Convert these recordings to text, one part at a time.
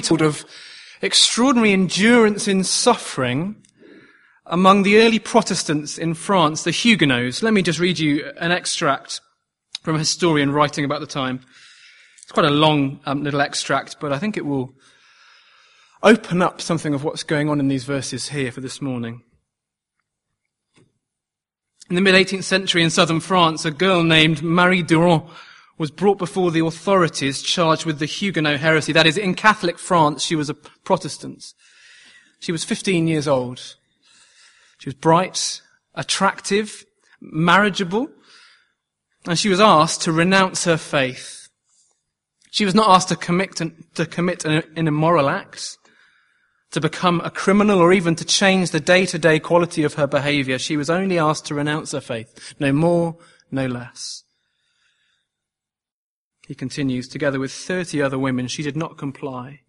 told of extraordinary endurance in suffering among the early Protestants in France, the Huguenots. Let me just read you an extract from a historian writing about the time. It's quite a long um, little extract, but I think it will open up something of what's going on in these verses here for this morning. In the mid 18th century in southern France, a girl named Marie Durand was brought before the authorities charged with the Huguenot heresy. That is, in Catholic France, she was a Protestant. She was 15 years old. She was bright, attractive, marriageable, and she was asked to renounce her faith. She was not asked to commit, to commit an, an immoral act, to become a criminal, or even to change the day-to-day quality of her behavior. She was only asked to renounce her faith. No more, no less. He continues, together with 30 other women, she did not comply.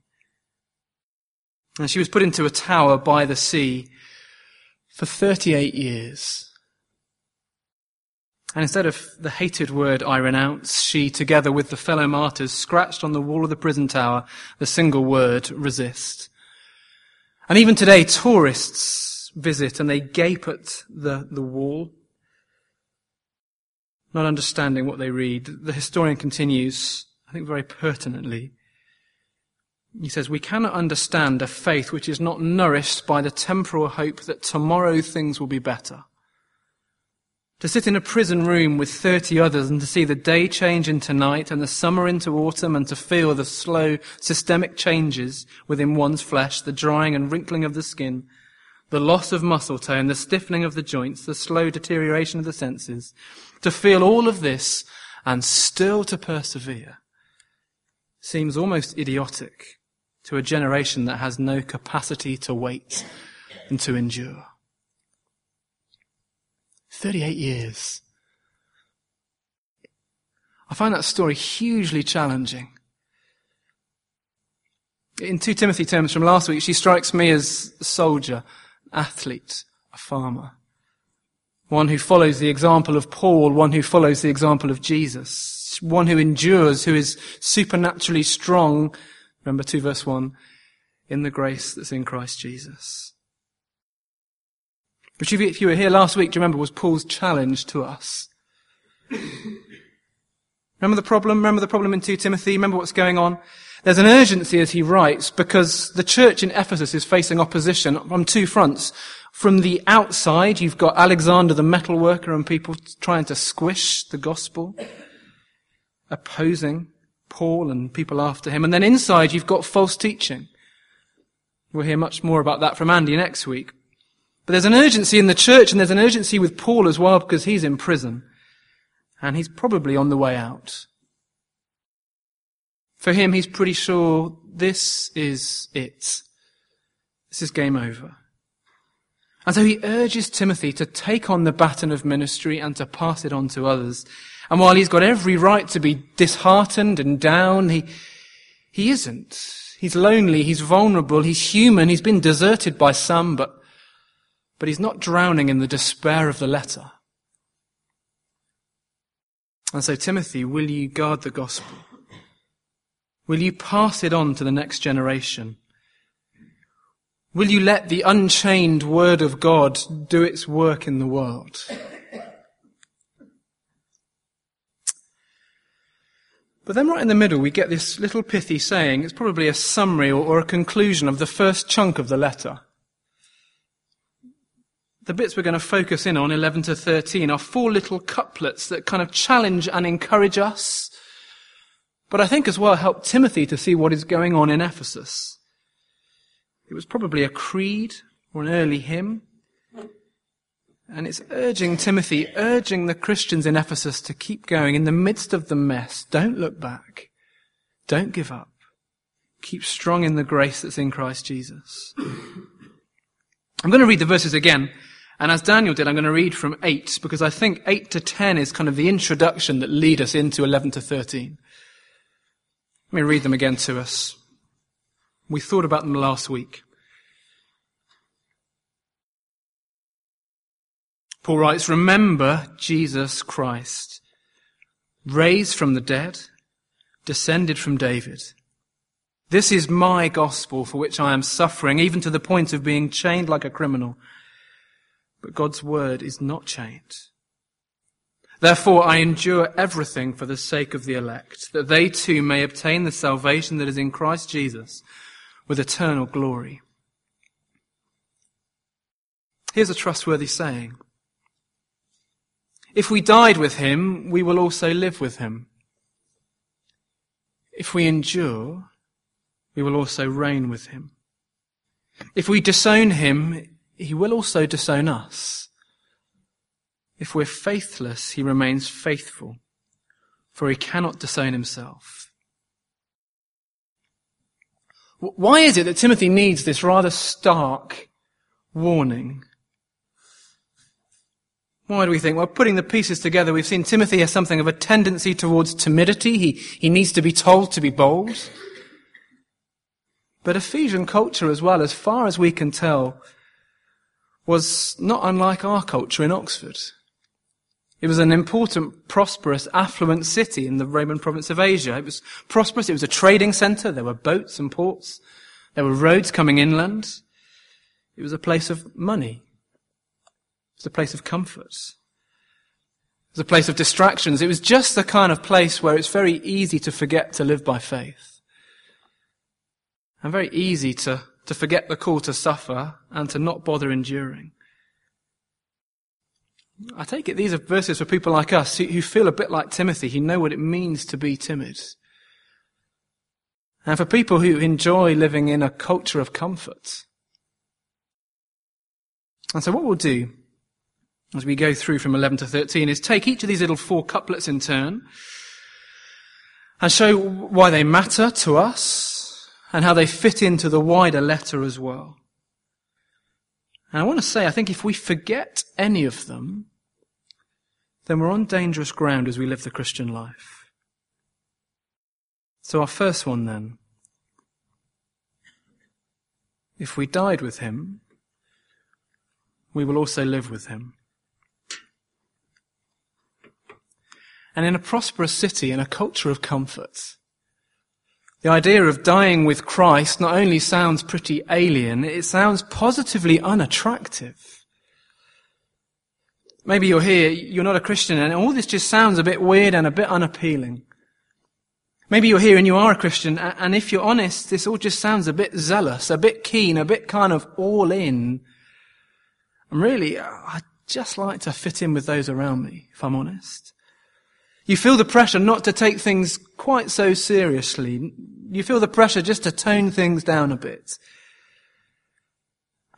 And she was put into a tower by the sea for 38 years. And instead of the hated word I renounce, she, together with the fellow martyrs, scratched on the wall of the prison tower the single word resist. And even today, tourists visit and they gape at the, the wall, not understanding what they read. The historian continues, I think very pertinently. He says, We cannot understand a faith which is not nourished by the temporal hope that tomorrow things will be better. To sit in a prison room with 30 others and to see the day change into night and the summer into autumn and to feel the slow systemic changes within one's flesh, the drying and wrinkling of the skin, the loss of muscle tone, the stiffening of the joints, the slow deterioration of the senses, to feel all of this and still to persevere seems almost idiotic to a generation that has no capacity to wait and to endure. 38 years. I find that story hugely challenging. In 2 Timothy terms from last week, she strikes me as a soldier, athlete, a farmer. One who follows the example of Paul, one who follows the example of Jesus, one who endures, who is supernaturally strong Remember 2 verse 1, in the grace that's in Christ Jesus. But if you were here last week, do you remember was Paul's challenge to us? Remember the problem? Remember the problem in 2 Timothy? Remember what's going on? There's an urgency as he writes because the church in Ephesus is facing opposition on two fronts. From the outside, you've got Alexander the metal worker and people trying to squish the gospel, opposing Paul and people after him. And then inside you've got false teaching. We'll hear much more about that from Andy next week. But there's an urgency in the church and there's an urgency with Paul as well because he's in prison. And he's probably on the way out. For him, he's pretty sure this is it. This is game over. And so he urges Timothy to take on the baton of ministry and to pass it on to others. And while he's got every right to be disheartened and down, he, he isn't. He's lonely, he's vulnerable, he's human, he's been deserted by some, but, but he's not drowning in the despair of the letter. And so, Timothy, will you guard the gospel? Will you pass it on to the next generation? Will you let the unchained word of God do its work in the world? But then right in the middle, we get this little pithy saying. It's probably a summary or, or a conclusion of the first chunk of the letter. The bits we're going to focus in on, 11 to 13, are four little couplets that kind of challenge and encourage us. But I think as well help Timothy to see what is going on in Ephesus. It was probably a creed or an early hymn. And it's urging Timothy, urging the Christians in Ephesus to keep going in the midst of the mess. Don't look back. Don't give up. Keep strong in the grace that's in Christ Jesus. I'm going to read the verses again. And as Daniel did, I'm going to read from 8 because I think 8 to 10 is kind of the introduction that lead us into 11 to 13. Let me read them again to us. We thought about them last week. Paul writes, Remember Jesus Christ, raised from the dead, descended from David. This is my gospel for which I am suffering, even to the point of being chained like a criminal. But God's word is not chained. Therefore I endure everything for the sake of the elect, that they too may obtain the salvation that is in Christ Jesus with eternal glory. Here's a trustworthy saying. If we died with him, we will also live with him. If we endure, we will also reign with him. If we disown him, he will also disown us. If we're faithless, he remains faithful, for he cannot disown himself. Why is it that Timothy needs this rather stark warning? Why do we think? Well, putting the pieces together, we've seen Timothy has something of a tendency towards timidity. He, he needs to be told to be bold. But Ephesian culture as well, as far as we can tell, was not unlike our culture in Oxford. It was an important, prosperous, affluent city in the Roman province of Asia. It was prosperous. It was a trading center. There were boats and ports. There were roads coming inland. It was a place of money. It was a place of comfort. It was a place of distractions. It was just the kind of place where it's very easy to forget to live by faith. And very easy to, to forget the call to suffer and to not bother enduring. I take it these are verses for people like us who, feel a bit like Timothy, who know what it means to be timid. And for people who enjoy living in a culture of comfort. And so what we'll do as we go through from 11 to 13 is take each of these little four couplets in turn and show why they matter to us and how they fit into the wider letter as well. And I want to say, I think if we forget any of them, then we're on dangerous ground as we live the Christian life. So our first one then. If we died with him, we will also live with him. and in a prosperous city in a culture of comfort. The idea of dying with Christ not only sounds pretty alien, it sounds positively unattractive. Maybe you're here, you're not a Christian, and all this just sounds a bit weird and a bit unappealing. Maybe you're here and you are a Christian, and if you're honest, this all just sounds a bit zealous, a bit keen, a bit kind of all in. And really, I'd just like to fit in with those around me, if I'm honest. You feel the pressure not to take things quite so seriously. You feel the pressure just to tone things down a bit.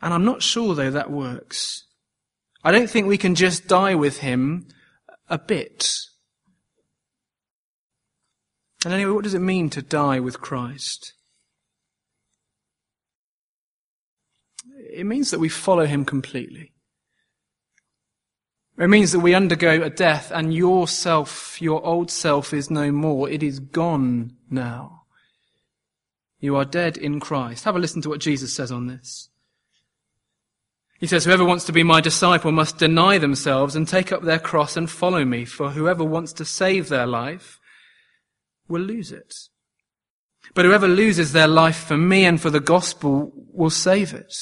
And I'm not sure though that works. I don't think we can just die with him a bit. And anyway, what does it mean to die with Christ? It means that we follow him completely. It means that we undergo a death and your self, your old self is no more. It is gone now. You are dead in Christ. Have a listen to what Jesus says on this. He says, whoever wants to be my disciple must deny themselves and take up their cross and follow me. For whoever wants to save their life will lose it. But whoever loses their life for me and for the gospel will save it.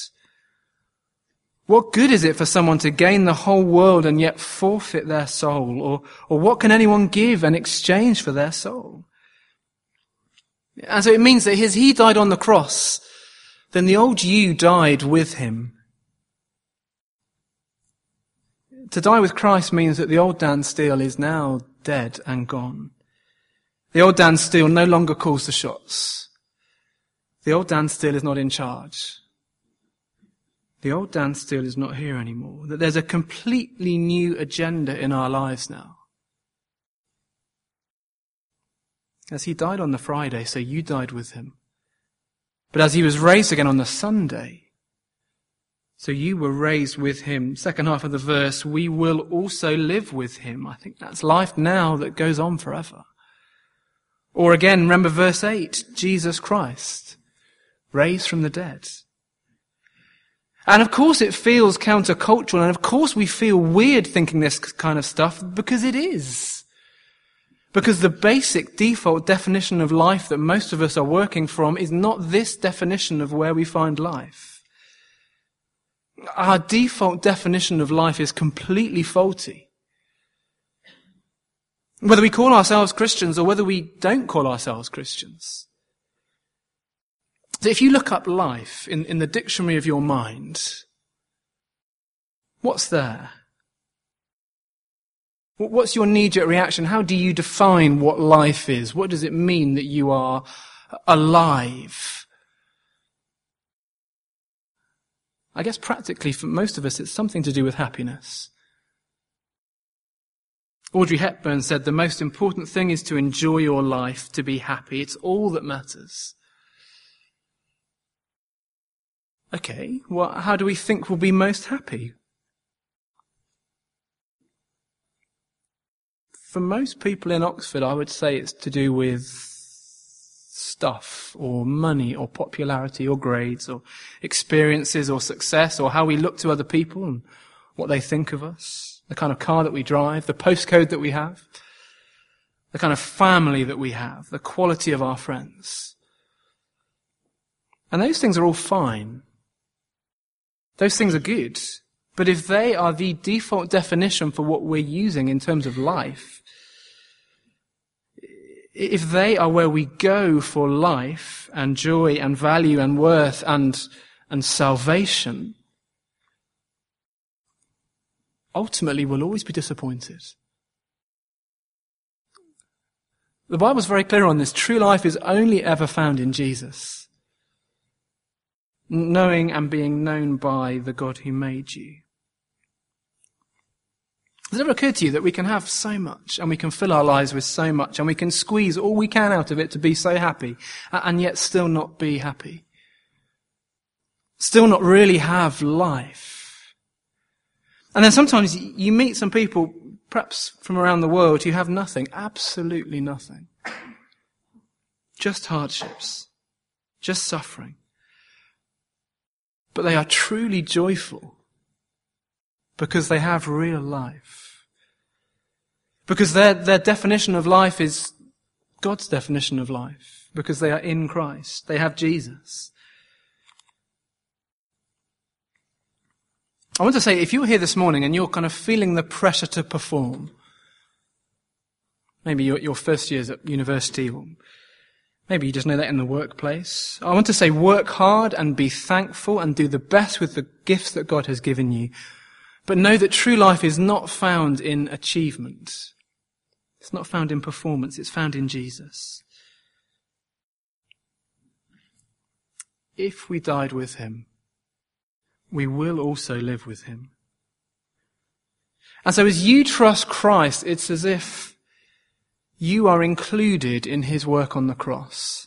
What good is it for someone to gain the whole world and yet forfeit their soul? Or, or what can anyone give in exchange for their soul? And so it means that as he died on the cross, then the old you died with him. To die with Christ means that the old Dan Steele is now dead and gone. The old Dan Steele no longer calls the shots. The old Dan Steele is not in charge the old Dan Steele is not here anymore, that there's a completely new agenda in our lives now. As he died on the Friday, so you died with him. But as he was raised again on the Sunday, so you were raised with him. Second half of the verse, we will also live with him. I think that's life now that goes on forever. Or again, remember verse 8, Jesus Christ, raised from the dead. And of course it feels countercultural, and of course we feel weird thinking this kind of stuff, because it is. Because the basic default definition of life that most of us are working from is not this definition of where we find life. Our default definition of life is completely faulty. Whether we call ourselves Christians or whether we don't call ourselves Christians. So if you look up life in, in the dictionary of your mind, what's there? What's your knee-jerk reaction? How do you define what life is? What does it mean that you are alive? I guess practically for most of us it's something to do with happiness. Audrey Hepburn said the most important thing is to enjoy your life, to be happy. It's all that matters. Okay, well, how do we think we'll be most happy? For most people in Oxford, I would say it's to do with stuff or money or popularity or grades or experiences or success or how we look to other people and what they think of us, the kind of car that we drive, the postcode that we have, the kind of family that we have, the quality of our friends. And those things are all fine. Those things are good. But if they are the default definition for what we're using in terms of life, if they are where we go for life and joy and value and worth and, and salvation, ultimately we'll always be disappointed. The Bible's very clear on this. True life is only ever found in Jesus knowing and being known by the God who made you. Has it ever occurred to you that we can have so much and we can fill our lives with so much and we can squeeze all we can out of it to be so happy and yet still not be happy? Still not really have life. And then sometimes you meet some people, perhaps from around the world, who have nothing, absolutely nothing. Just hardships. Just suffering but they are truly joyful because they have real life. Because their, their definition of life is God's definition of life. Because they are in Christ. They have Jesus. I want to say, if you're here this morning and you're kind of feeling the pressure to perform, maybe your, your first years at university, or Maybe you just know that in the workplace. I want to say work hard and be thankful and do the best with the gifts that God has given you. But know that true life is not found in achievement. It's not found in performance. It's found in Jesus. If we died with him, we will also live with him. And so as you trust Christ, it's as if you are included in his work on the cross.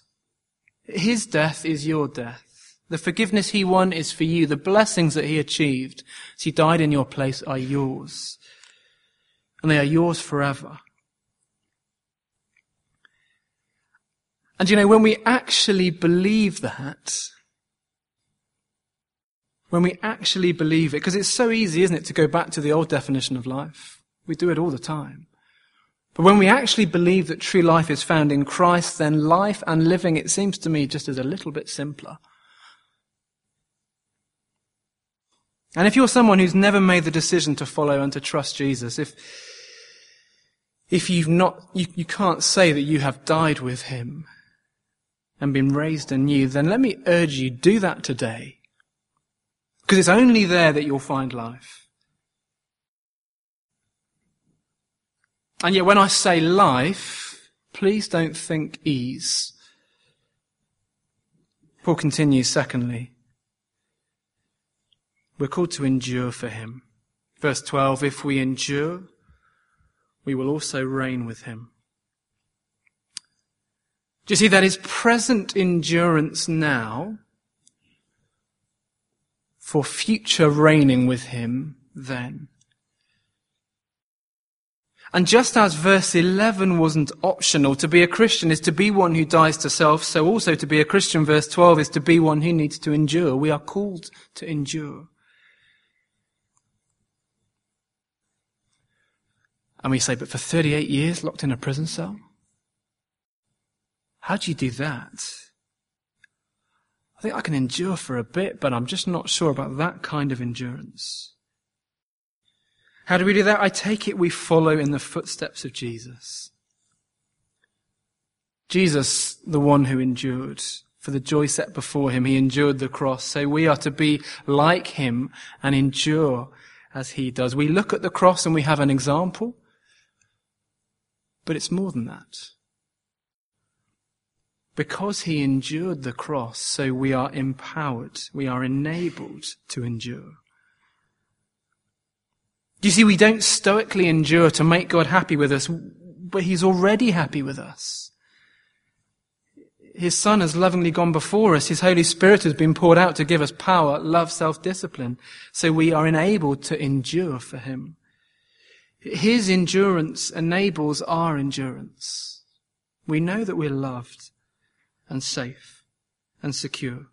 His death is your death. The forgiveness he won is for you. The blessings that he achieved as he died in your place are yours. And they are yours forever. And you know, when we actually believe that, when we actually believe it, because it's so easy, isn't it, to go back to the old definition of life. We do it all the time. But when we actually believe that true life is found in Christ, then life and living, it seems to me, just is a little bit simpler. And if you're someone who's never made the decision to follow and to trust Jesus, if, if you've not, you, you can't say that you have died with him and been raised anew, then let me urge you, do that today. Because it's only there that you'll find life. And yet when I say life, please don't think ease. Paul continues, secondly, we're called to endure for him. Verse 12, if we endure, we will also reign with him. Do you see that is present endurance now for future reigning with him then? And just as verse 11 wasn't optional, to be a Christian is to be one who dies to self, so also to be a Christian, verse 12, is to be one who needs to endure. We are called to endure. And we say, but for 38 years locked in a prison cell? How do you do that? I think I can endure for a bit, but I'm just not sure about that kind of endurance. How do we do that? I take it we follow in the footsteps of Jesus. Jesus, the one who endured, for the joy set before him, he endured the cross. So we are to be like him and endure as he does. We look at the cross and we have an example, but it's more than that. Because he endured the cross, so we are empowered, we are enabled to endure. You see, we don't stoically endure to make God happy with us, but he's already happy with us. His Son has lovingly gone before us. His Holy Spirit has been poured out to give us power, love, self-discipline. So we are enabled to endure for Him. His endurance enables our endurance. We know that we're loved and safe and secure.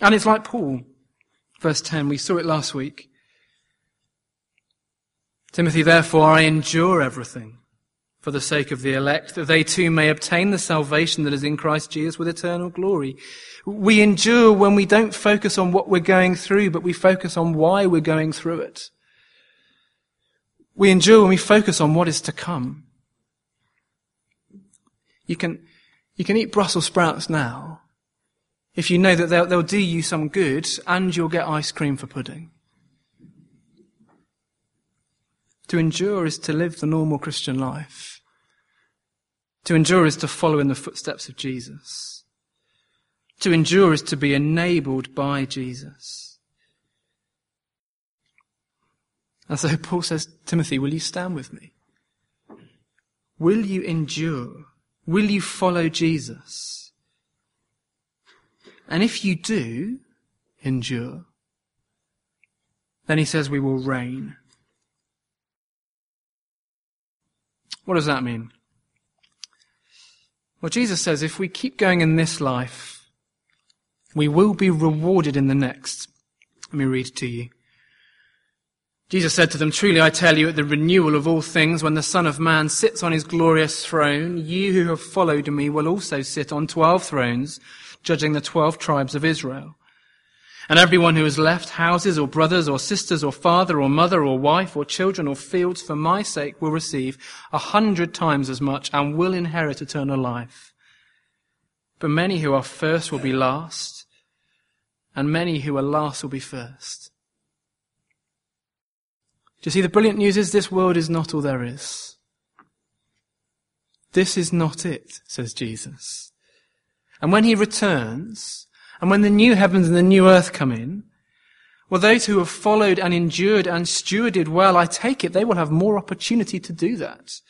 And it's like Paul, verse 10, we saw it last week. Timothy, therefore, I endure everything for the sake of the elect, that they too may obtain the salvation that is in Christ Jesus with eternal glory. We endure when we don't focus on what we're going through, but we focus on why we're going through it. We endure when we focus on what is to come. You can, you can eat Brussels sprouts now if you know that they'll, they'll do you some good and you'll get ice cream for pudding. To endure is to live the normal Christian life. To endure is to follow in the footsteps of Jesus. To endure is to be enabled by Jesus. And so Paul says, Timothy, will you stand with me? Will you endure Will you follow Jesus? And if you do endure, then he says we will reign. What does that mean? Well, Jesus says if we keep going in this life, we will be rewarded in the next. Let me read to you. Jesus said to them, Truly I tell you, at the renewal of all things, when the Son of Man sits on his glorious throne, you who have followed me will also sit on twelve thrones, judging the twelve tribes of Israel. And everyone who has left houses or brothers or sisters or father or mother or wife or children or fields for my sake will receive a hundred times as much and will inherit eternal life. But many who are first will be last, and many who are last will be first. Do you see the brilliant news is this world is not all there is. This is not it, says Jesus. And when he returns, and when the new heavens and the new earth come in, well, those who have followed and endured and stewarded well, I take it they will have more opportunity to do that.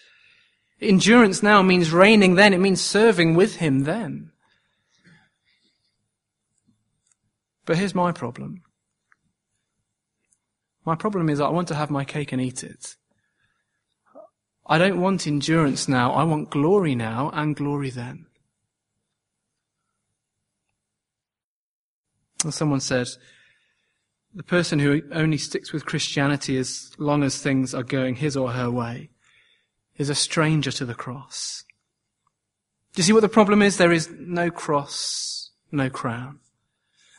Endurance now means reigning then, it means serving with him then. But here's my problem. My problem is I want to have my cake and eat it. I don't want endurance now. I want glory now and glory then. Someone said, the person who only sticks with Christianity as long as things are going his or her way is a stranger to the cross. Do you see what the problem is? There is no cross, no crown,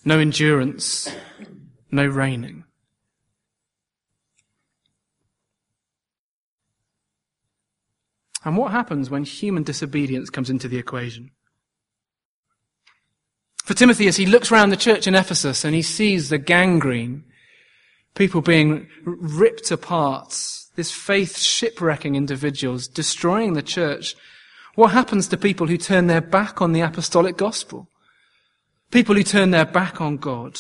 no endurance, no reigning. And what happens when human disobedience comes into the equation? For Timothy, as he looks around the church in Ephesus and he sees the gangrene, people being ripped apart, this faith shipwrecking individuals, destroying the church, what happens to people who turn their back on the apostolic gospel? People who turn their back on God?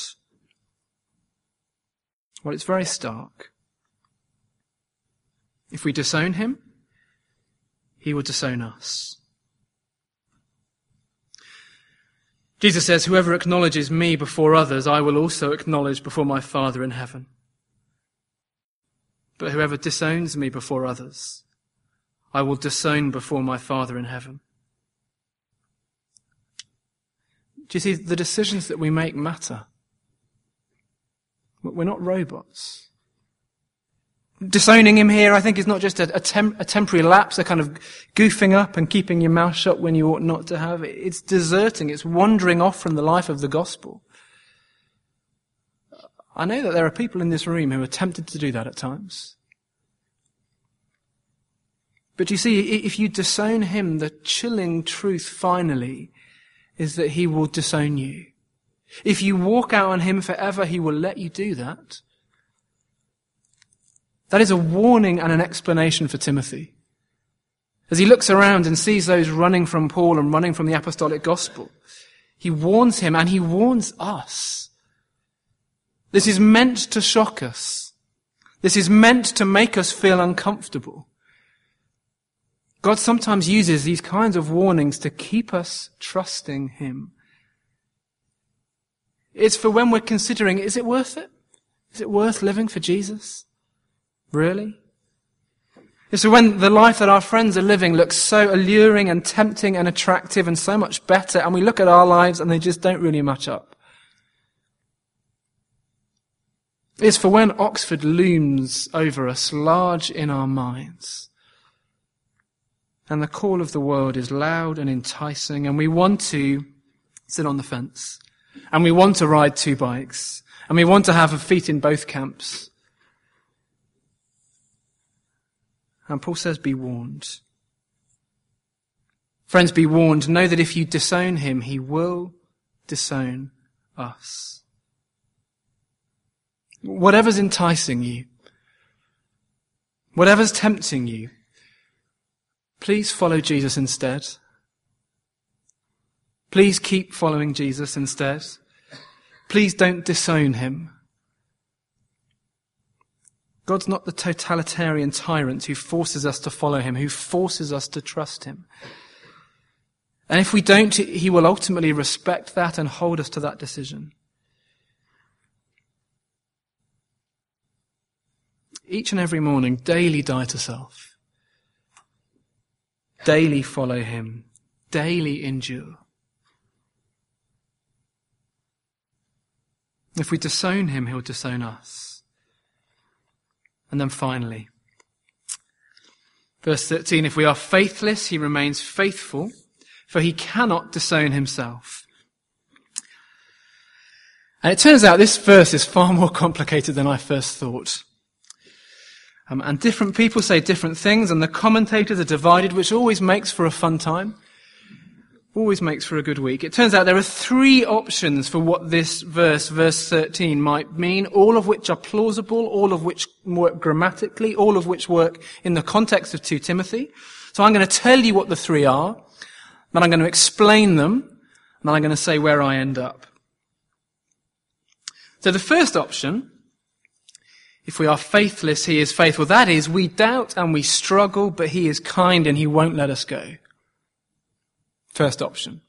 Well, it's very stark. If we disown him, he will disown us. Jesus says, Whoever acknowledges me before others, I will also acknowledge before my Father in heaven. But whoever disowns me before others, I will disown before my Father in heaven. Do you see, the decisions that we make matter. We're not robots. Disowning him here, I think, is not just a, a, a, temporary lapse, a kind of goofing up and keeping your mouth shut when you ought not to have. It's deserting. It's wandering off from the life of the gospel. I know that there are people in this room who are tempted to do that at times. But you see, if you disown him, the chilling truth finally is that he will disown you. If you walk out on him forever, he will let you do that. That is a warning and an explanation for Timothy. As he looks around and sees those running from Paul and running from the apostolic gospel, he warns him and he warns us. This is meant to shock us. This is meant to make us feel uncomfortable. God sometimes uses these kinds of warnings to keep us trusting Him. It's for when we're considering, is it worth it? Is it worth living for Jesus? Really? So when the life that our friends are living looks so alluring and tempting and attractive and so much better, and we look at our lives and they just don't really match up. It's for when Oxford looms over us large in our minds. And the call of the world is loud and enticing, and we want to sit on the fence. And we want to ride two bikes. And we want to have a feet in both camps. And Paul says, be warned. Friends, be warned. Know that if you disown him, he will disown us. Whatever's enticing you, whatever's tempting you, please follow Jesus instead. Please keep following Jesus instead. Please don't disown him. God's not the totalitarian tyrant who forces us to follow him, who forces us to trust him. And if we don't, he will ultimately respect that and hold us to that decision. Each and every morning, daily die to self. Daily follow him. Daily endure. If we disown him, he'll disown us. And then finally, verse 13, if we are faithless, he remains faithful, for he cannot disown himself. And it turns out this verse is far more complicated than I first thought. Um, and different people say different things, and the commentators are divided, which always makes for a fun time always makes for a good week. It turns out there are three options for what this verse, verse 13, might mean, all of which are plausible, all of which work grammatically, all of which work in the context of 2 Timothy. So I'm going to tell you what the three are, then I'm going to explain them, and then I'm going to say where I end up. So the first option, if we are faithless, he is faithful. That is, we doubt and we struggle, but he is kind and he won't let us go. First option.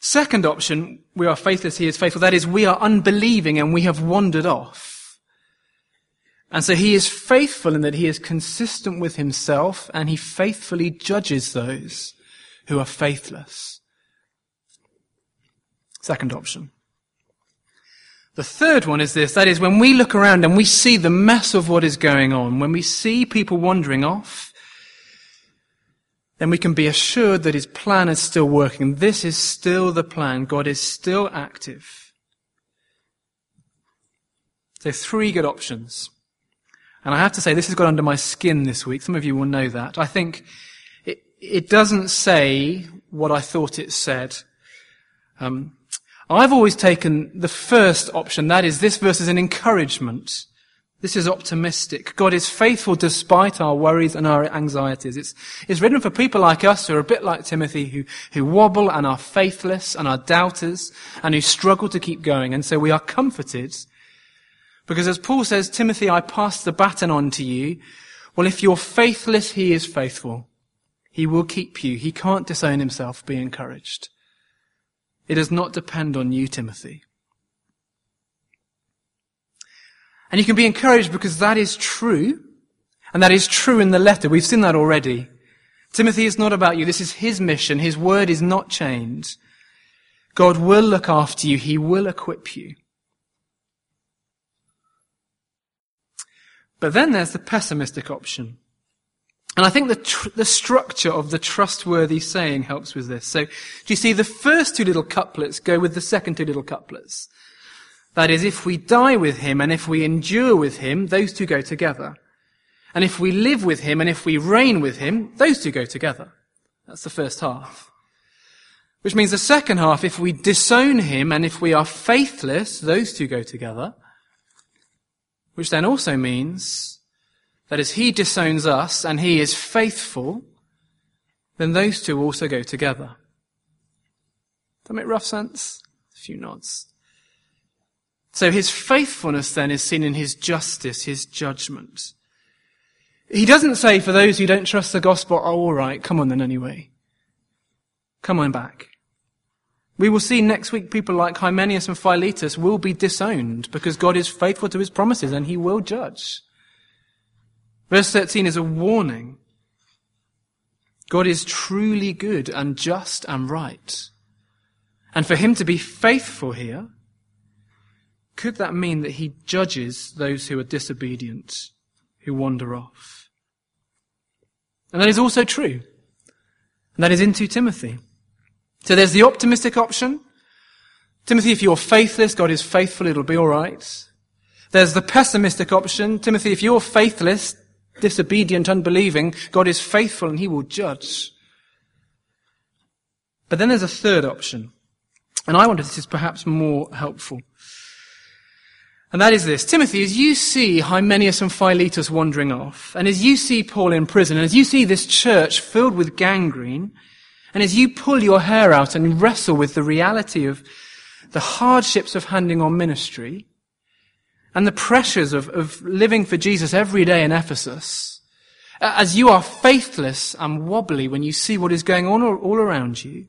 Second option, we are faithless, he is faithful. That is, we are unbelieving and we have wandered off. And so he is faithful in that he is consistent with himself and he faithfully judges those who are faithless. Second option. The third one is this, that is when we look around and we see the mess of what is going on, when we see people wandering off, then we can be assured that his plan is still working. This is still the plan. God is still active. So three good options. And I have to say, this has got under my skin this week. Some of you will know that. I think it, it doesn't say what I thought it said. Um, I've always taken the first option, that is, this verse is an encouragement. This is optimistic. God is faithful despite our worries and our anxieties. It's, it's written for people like us who are a bit like Timothy, who, who wobble and are faithless and are doubters and who struggle to keep going. And so we are comforted because as Paul says, Timothy, I pass the baton on to you. Well, if you're faithless, he is faithful. He will keep you. He can't disown himself. Be encouraged. It does not depend on you, Timothy. And you can be encouraged because that is true. And that is true in the letter. We've seen that already. Timothy is not about you. This is his mission. His word is not changed. God will look after you. He will equip you. But then there's the pessimistic option. And I think the, tr- the structure of the trustworthy saying helps with this. So, do you see the first two little couplets go with the second two little couplets? That is, if we die with him and if we endure with him, those two go together. And if we live with him and if we reign with him, those two go together. That's the first half. Which means the second half, if we disown him and if we are faithless, those two go together. Which then also means that as he disowns us and he is faithful, then those two also go together. Does that make rough sense? A few nods. So his faithfulness then is seen in his justice, his judgment. He doesn't say for those who don't trust the gospel, oh, all right, come on then anyway. Come on back. We will see next week people like Hymenaeus and Philetus will be disowned because God is faithful to his promises and he will judge. Verse 13 is a warning. God is truly good and just and right. And for him to be faithful here, could that mean that he judges those who are disobedient, who wander off? And that is also true. And that is in 2 Timothy. So there's the optimistic option. Timothy, if you're faithless, God is faithful, it'll be alright. There's the pessimistic option. Timothy, if you're faithless, disobedient, unbelieving, God is faithful and he will judge. But then there's a third option. And I wonder if this is perhaps more helpful. And that is this. Timothy, as you see Hymenaeus and Philetus wandering off, and as you see Paul in prison, and as you see this church filled with gangrene, and as you pull your hair out and wrestle with the reality of the hardships of handing on ministry, and the pressures of, of living for Jesus every day in Ephesus, as you are faithless and wobbly when you see what is going on all around you,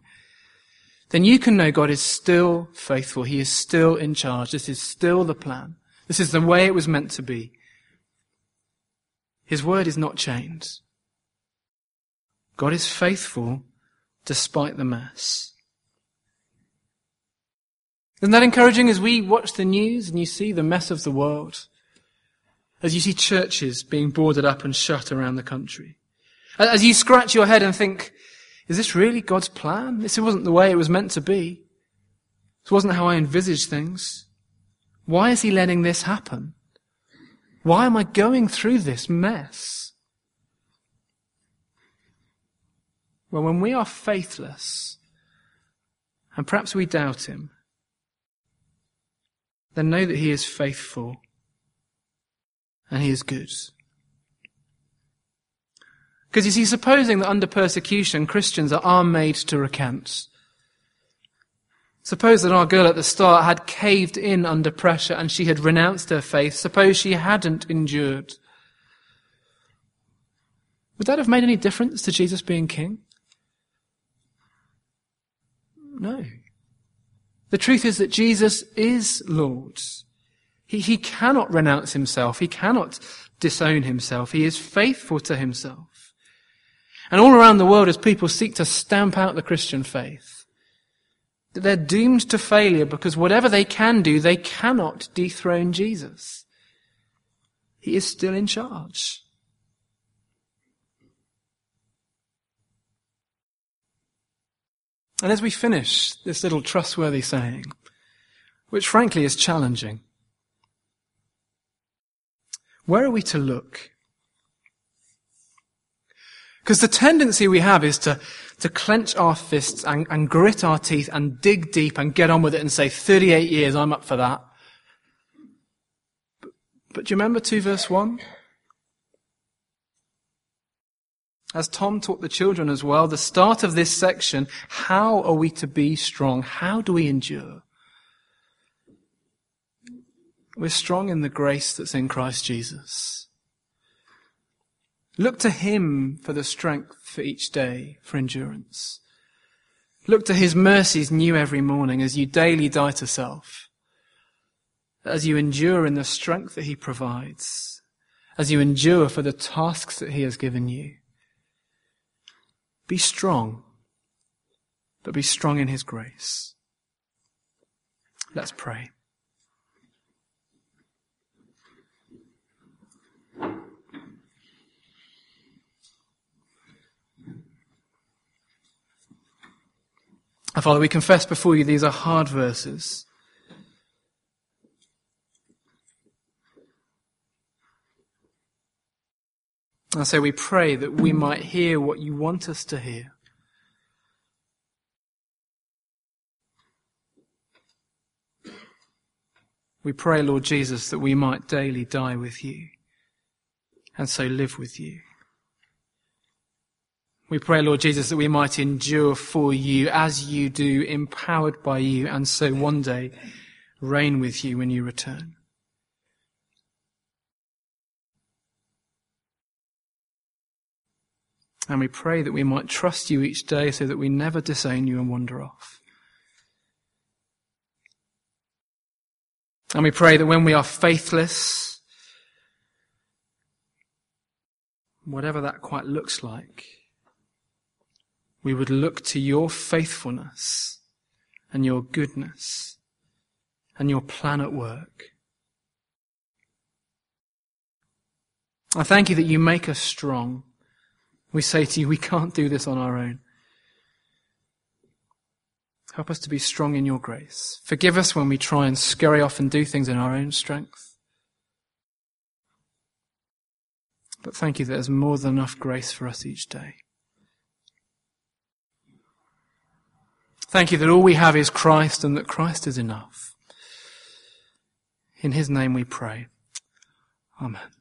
then you can know God is still faithful. He is still in charge. This is still the plan. This is the way it was meant to be. His word is not changed. God is faithful despite the mess. Isn't that encouraging as we watch the news and you see the mess of the world? As you see churches being boarded up and shut around the country? As you scratch your head and think, is this really God's plan? This wasn't the way it was meant to be. This wasn't how I envisaged things. Why is he letting this happen? Why am I going through this mess? Well, when we are faithless, and perhaps we doubt him, then know that He is faithful and He is good. Because you see, supposing that under persecution Christians are made to recant. Suppose that our girl at the start had caved in under pressure and she had renounced her faith. Suppose she hadn't endured. Would that have made any difference to Jesus being king? No. The truth is that Jesus is Lord. He, he cannot renounce himself. He cannot disown himself. He is faithful to himself. And all around the world as people seek to stamp out the Christian faith, that they're doomed to failure because whatever they can do, they cannot dethrone Jesus. He is still in charge. And as we finish this little trustworthy saying, which frankly is challenging, where are we to look? Because the tendency we have is to, to clench our fists and, and grit our teeth and dig deep and get on with it and say, 38 years, I'm up for that. But, but do you remember 2 verse 1? As Tom taught the children as well, the start of this section, how are we to be strong? How do we endure? We're strong in the grace that's in Christ Jesus. Look to Him for the strength for each day, for endurance. Look to His mercies new every morning as you daily die to self, as you endure in the strength that He provides, as you endure for the tasks that He has given you. Be strong, but be strong in His grace. Let's pray. Father, we confess before you these are hard verses. And so we pray that we might hear what you want us to hear. We pray, Lord Jesus, that we might daily die with you and so live with you. We pray, Lord Jesus, that we might endure for you as you do, empowered by you, and so one day reign with you when you return. And we pray that we might trust you each day so that we never disown you and wander off. And we pray that when we are faithless, whatever that quite looks like, we would look to your faithfulness and your goodness and your plan at work. I thank you that you make us strong. We say to you, we can't do this on our own. Help us to be strong in your grace. Forgive us when we try and scurry off and do things in our own strength. But thank you that there's more than enough grace for us each day. Thank you that all we have is Christ and that Christ is enough. In his name we pray. Amen.